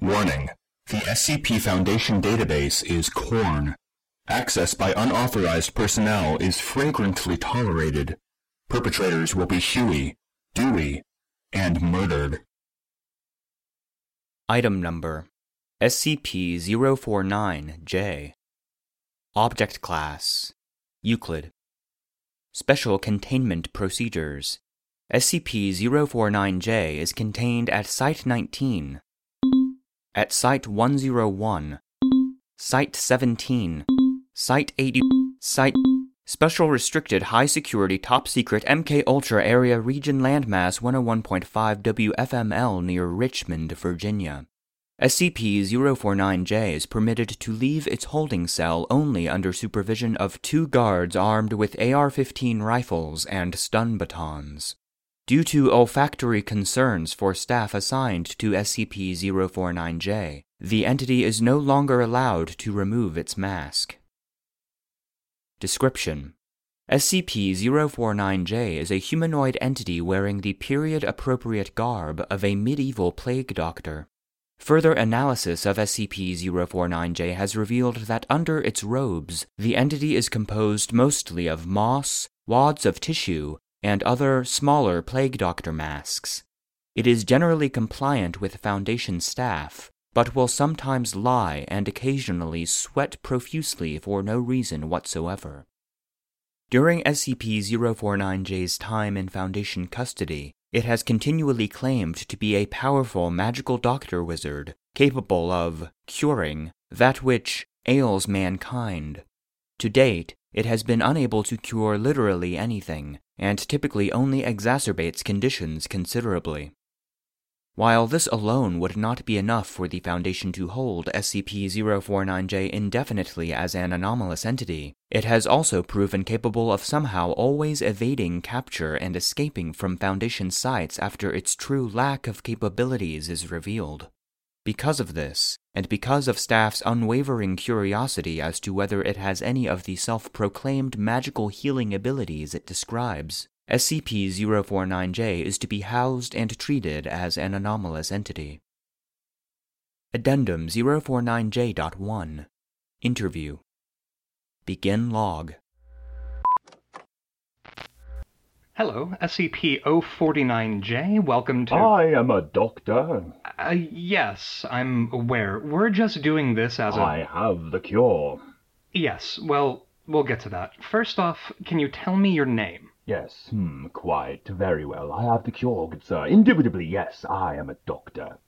Warning. The SCP Foundation database is corn. Access by unauthorized personnel is fragrantly tolerated. Perpetrators will be Huey, Dewey, and murdered. Item Number SCP-049-J Object Class Euclid Special Containment Procedures SCP-049-J is contained at Site-19, at Site-101, Site-17, Site-80, Site... Special Restricted High Security Top Secret MK Ultra Area Region Landmass 101.5 WFML near Richmond, Virginia. SCP-049-J is permitted to leave its holding cell only under supervision of two guards armed with AR-15 rifles and stun batons. Due to olfactory concerns for staff assigned to SCP-049-J, the entity is no longer allowed to remove its mask. Description SCP 049J is a humanoid entity wearing the period appropriate garb of a medieval plague doctor. Further analysis of SCP 049J has revealed that under its robes, the entity is composed mostly of moss, wads of tissue, and other smaller plague doctor masks. It is generally compliant with Foundation staff, but will sometimes lie and occasionally sweat profusely for no reason whatsoever. During SCP 049J's time in Foundation custody, it has continually claimed to be a powerful magical doctor wizard capable of curing that which ails mankind. To date, it has been unable to cure literally anything, and typically only exacerbates conditions considerably. While this alone would not be enough for the Foundation to hold SCP-049J indefinitely as an anomalous entity, it has also proven capable of somehow always evading capture and escaping from Foundation sites after its true lack of capabilities is revealed. Because of this, and because of staff's unwavering curiosity as to whether it has any of the self proclaimed magical healing abilities it describes, SCP 049J is to be housed and treated as an anomalous entity. Addendum 049J.1 Interview Begin log. Hello, SCP-049J. Welcome to. I am a doctor. Uh, yes, I'm aware. We're just doing this as a. I have the cure. Yes, well, we'll get to that. First off, can you tell me your name? Yes, hmm, quite, very well. I have the cure, good sir. Indubitably, yes, I am a doctor.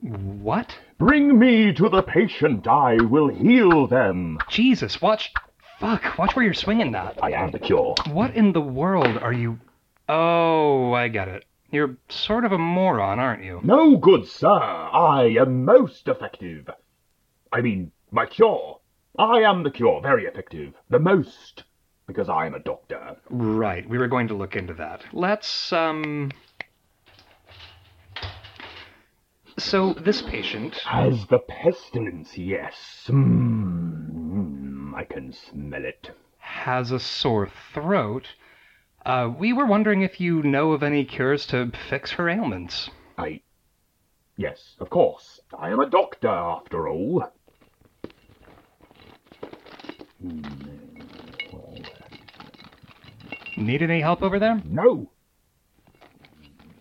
What? Bring me to the patient. I will heal them. Jesus, watch. Fuck, watch where you're swinging that. I am the cure. What in the world are you. Oh, I get it. You're sort of a moron, aren't you? No, good sir. I am most effective. I mean, my cure. I am the cure, very effective. The most. Because I am a doctor. Right, we were going to look into that. Let's, um. So, this patient. Has the pestilence, yes. Mm, I can smell it. Has a sore throat. Uh, we were wondering if you know of any cures to fix her ailments. I. Yes, of course. I am a doctor, after all. Need any help over there? No.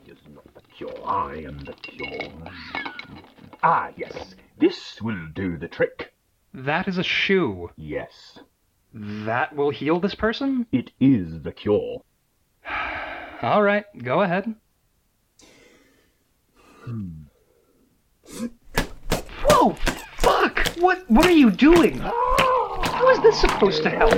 Is not the cure. I am the cure. Ah, yes. This will do the trick. That is a shoe. Yes. That will heal this person? It is the cure. All right, go ahead. Hmm. Whoa! Fuck! What? What are you doing? How is this supposed to help?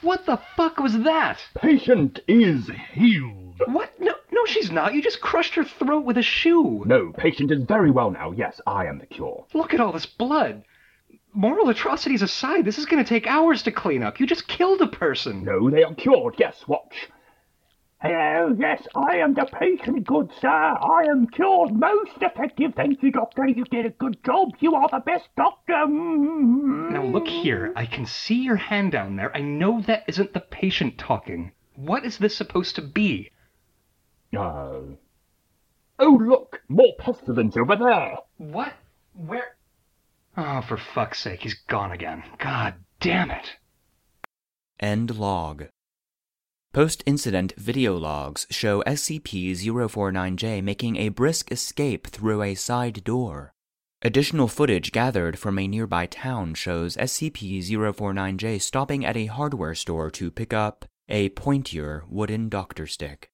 What the fuck was that? Patient is healed. What? No, no, she's not. You just crushed her throat with a shoe. No, patient is very well now. Yes, I am the cure. Look at all this blood. Moral atrocities aside, this is going to take hours to clean up. You just killed a person. No, they are cured. Yes, watch. Hello, yes, I am the patient, good sir. I am cured. Most effective. Thank you, doctor. You did a good job. You are the best doctor. Mm. Now look here. I can see your hand down there. I know that isn't the patient talking. What is this supposed to be? Uh, oh, look. More pestilence over there. What? Where? Oh, for fuck's sake, he's gone again. God damn it. End log. Post incident video logs show SCP 049J making a brisk escape through a side door. Additional footage gathered from a nearby town shows SCP 049J stopping at a hardware store to pick up a pointier wooden doctor stick.